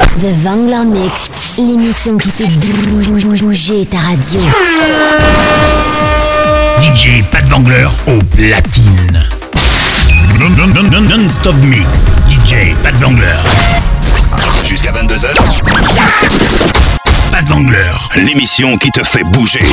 The Vangler Mix, l'émission qui fait bouger ta radio. DJ Pat Vangler au platine. Non-stop mix. DJ Pat Vangler. Jusqu'à 22h. Pat Vangler. L'émission qui te fait bouger.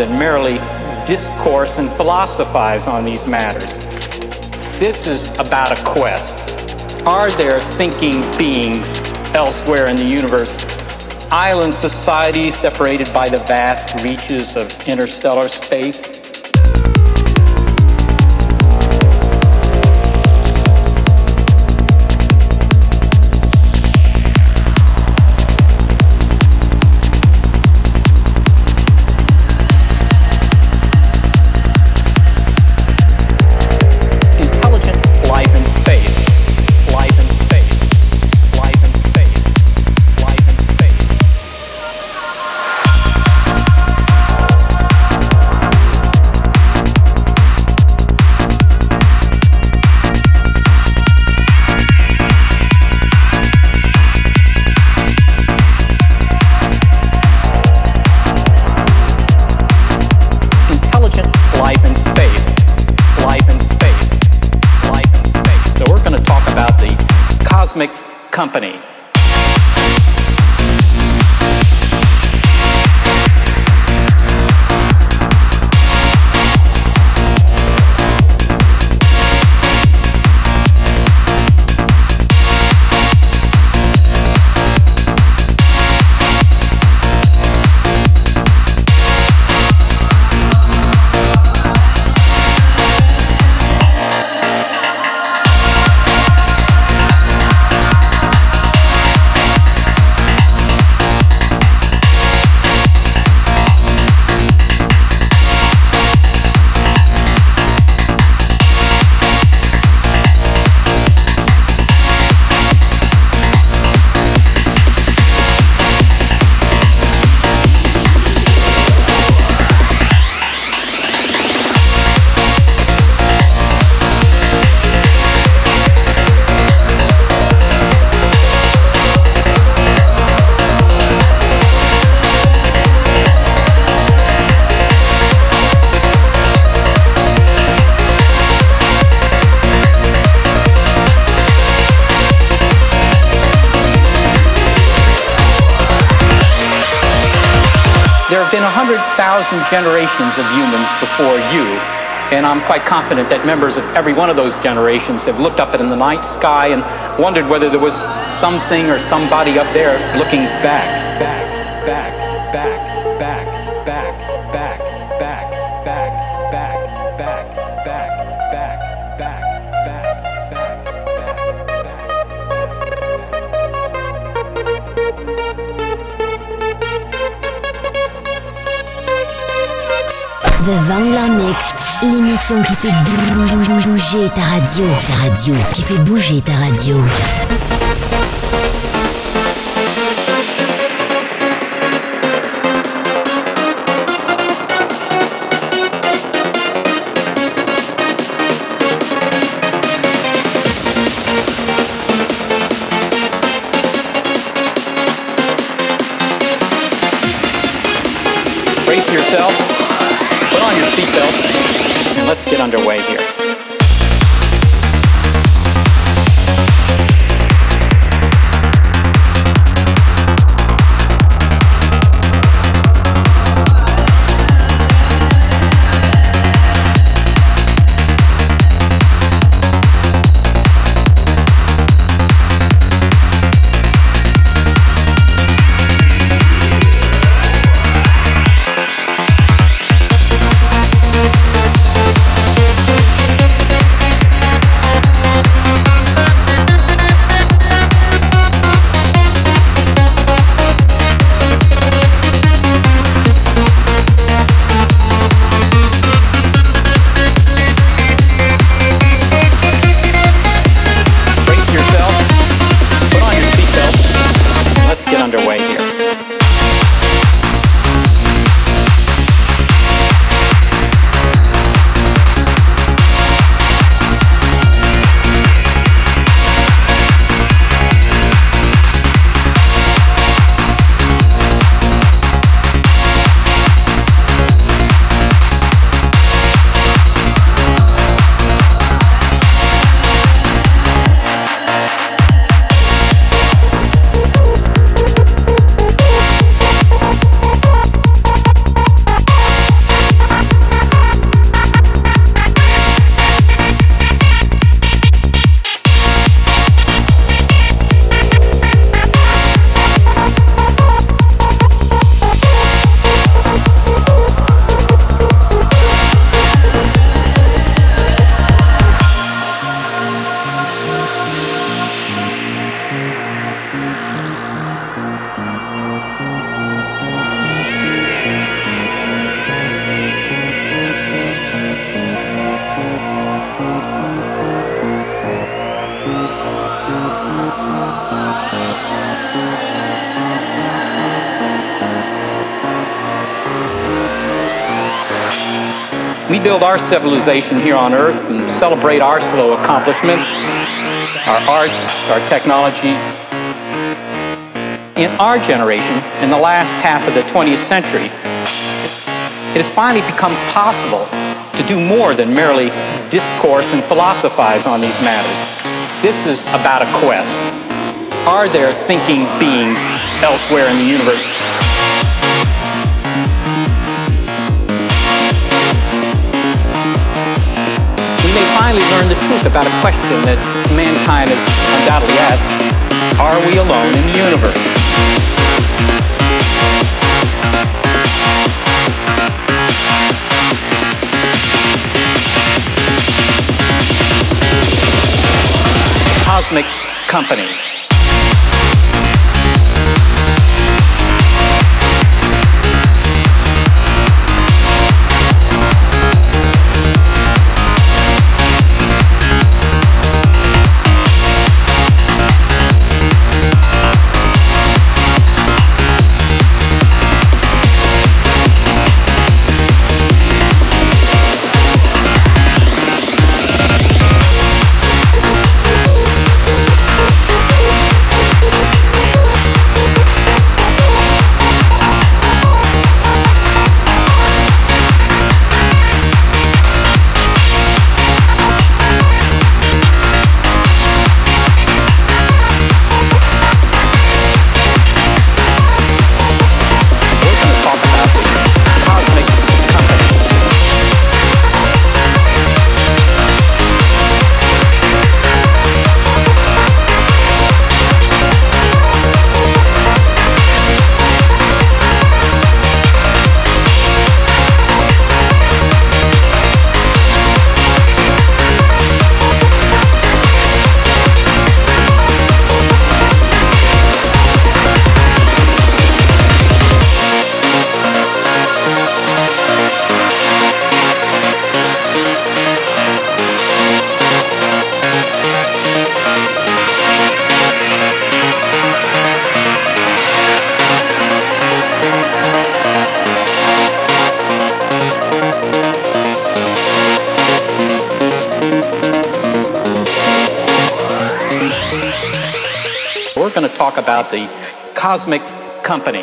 Than merely discourse and philosophize on these matters. This is about a quest. Are there thinking beings elsewhere in the universe? Island societies separated by the vast reaches of interstellar space? cosmic company. Generations of humans before you, and I'm quite confident that members of every one of those generations have looked up in the night sky and wondered whether there was something or somebody up there looking back, back, The Vangler Mix, l'émission qui fait bouger ta radio, ta radio, qui fait bouger ta radio. Rebuild our civilization here on Earth and celebrate our slow accomplishments, our arts, our technology. In our generation, in the last half of the 20th century, it has finally become possible to do more than merely discourse and philosophize on these matters. This is about a quest. Are there thinking beings elsewhere in the universe? Finally learn the truth about a question that mankind has undoubtedly asked. Are we alone in the universe? Cosmic Company. Company.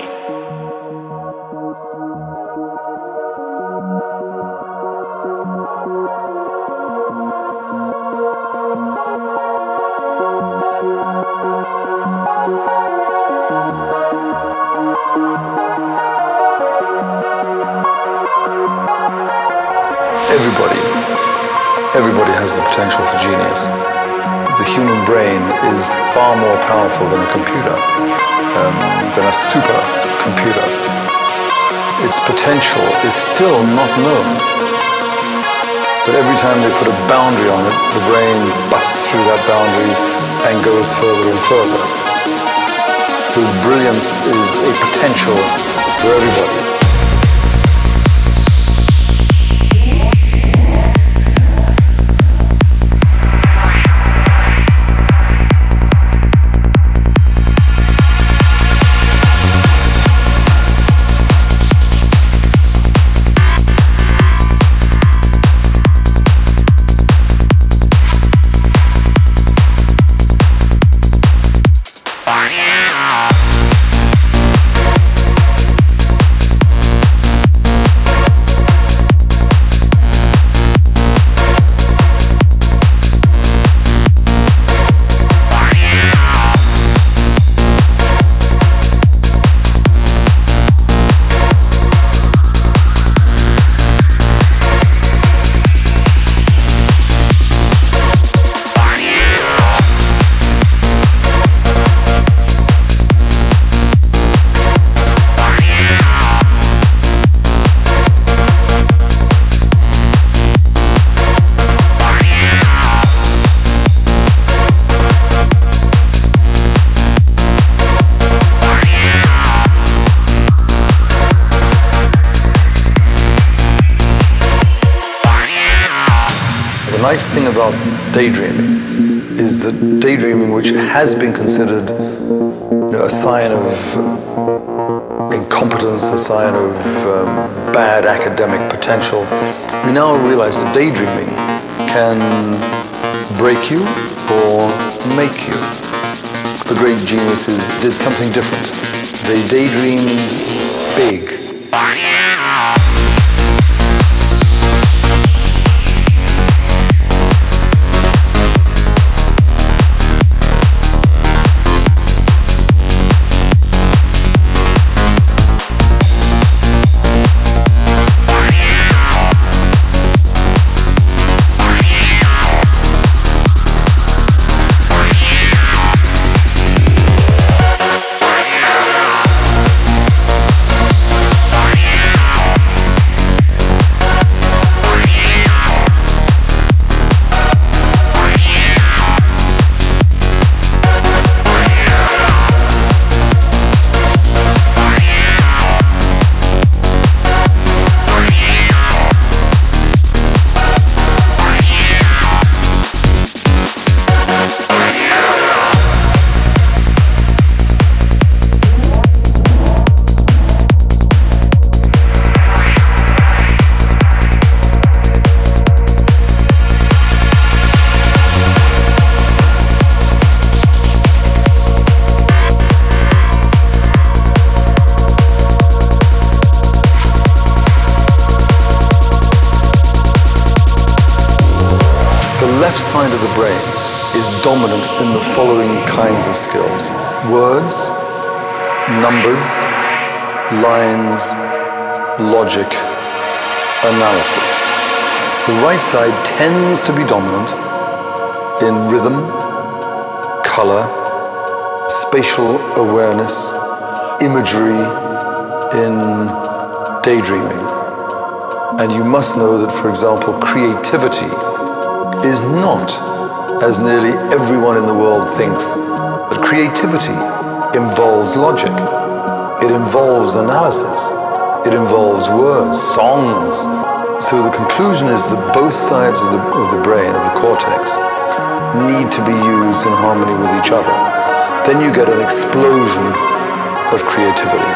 Everybody, everybody has the potential for brain is far more powerful than a computer, um, than a supercomputer. Its potential is still not known. But every time they put a boundary on it, the brain busts through that boundary and goes further and further. So brilliance is a potential for everybody. Daydreaming is that daydreaming, which has been considered you know, a sign of incompetence, a sign of um, bad academic potential. We now realize that daydreaming can break you or make you. The great geniuses did something different. They daydreamed big. Side tends to be dominant in rhythm, color, spatial awareness, imagery, in daydreaming. And you must know that, for example, creativity is not as nearly everyone in the world thinks, that creativity involves logic, it involves analysis, it involves words, songs. So the conclusion is that both sides of the, of the brain, of the cortex, need to be used in harmony with each other. Then you get an explosion of creativity.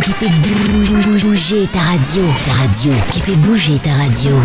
Qui fait bouger ta radio, ta radio, qui fait bouger ta radio.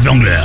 Mix. DJ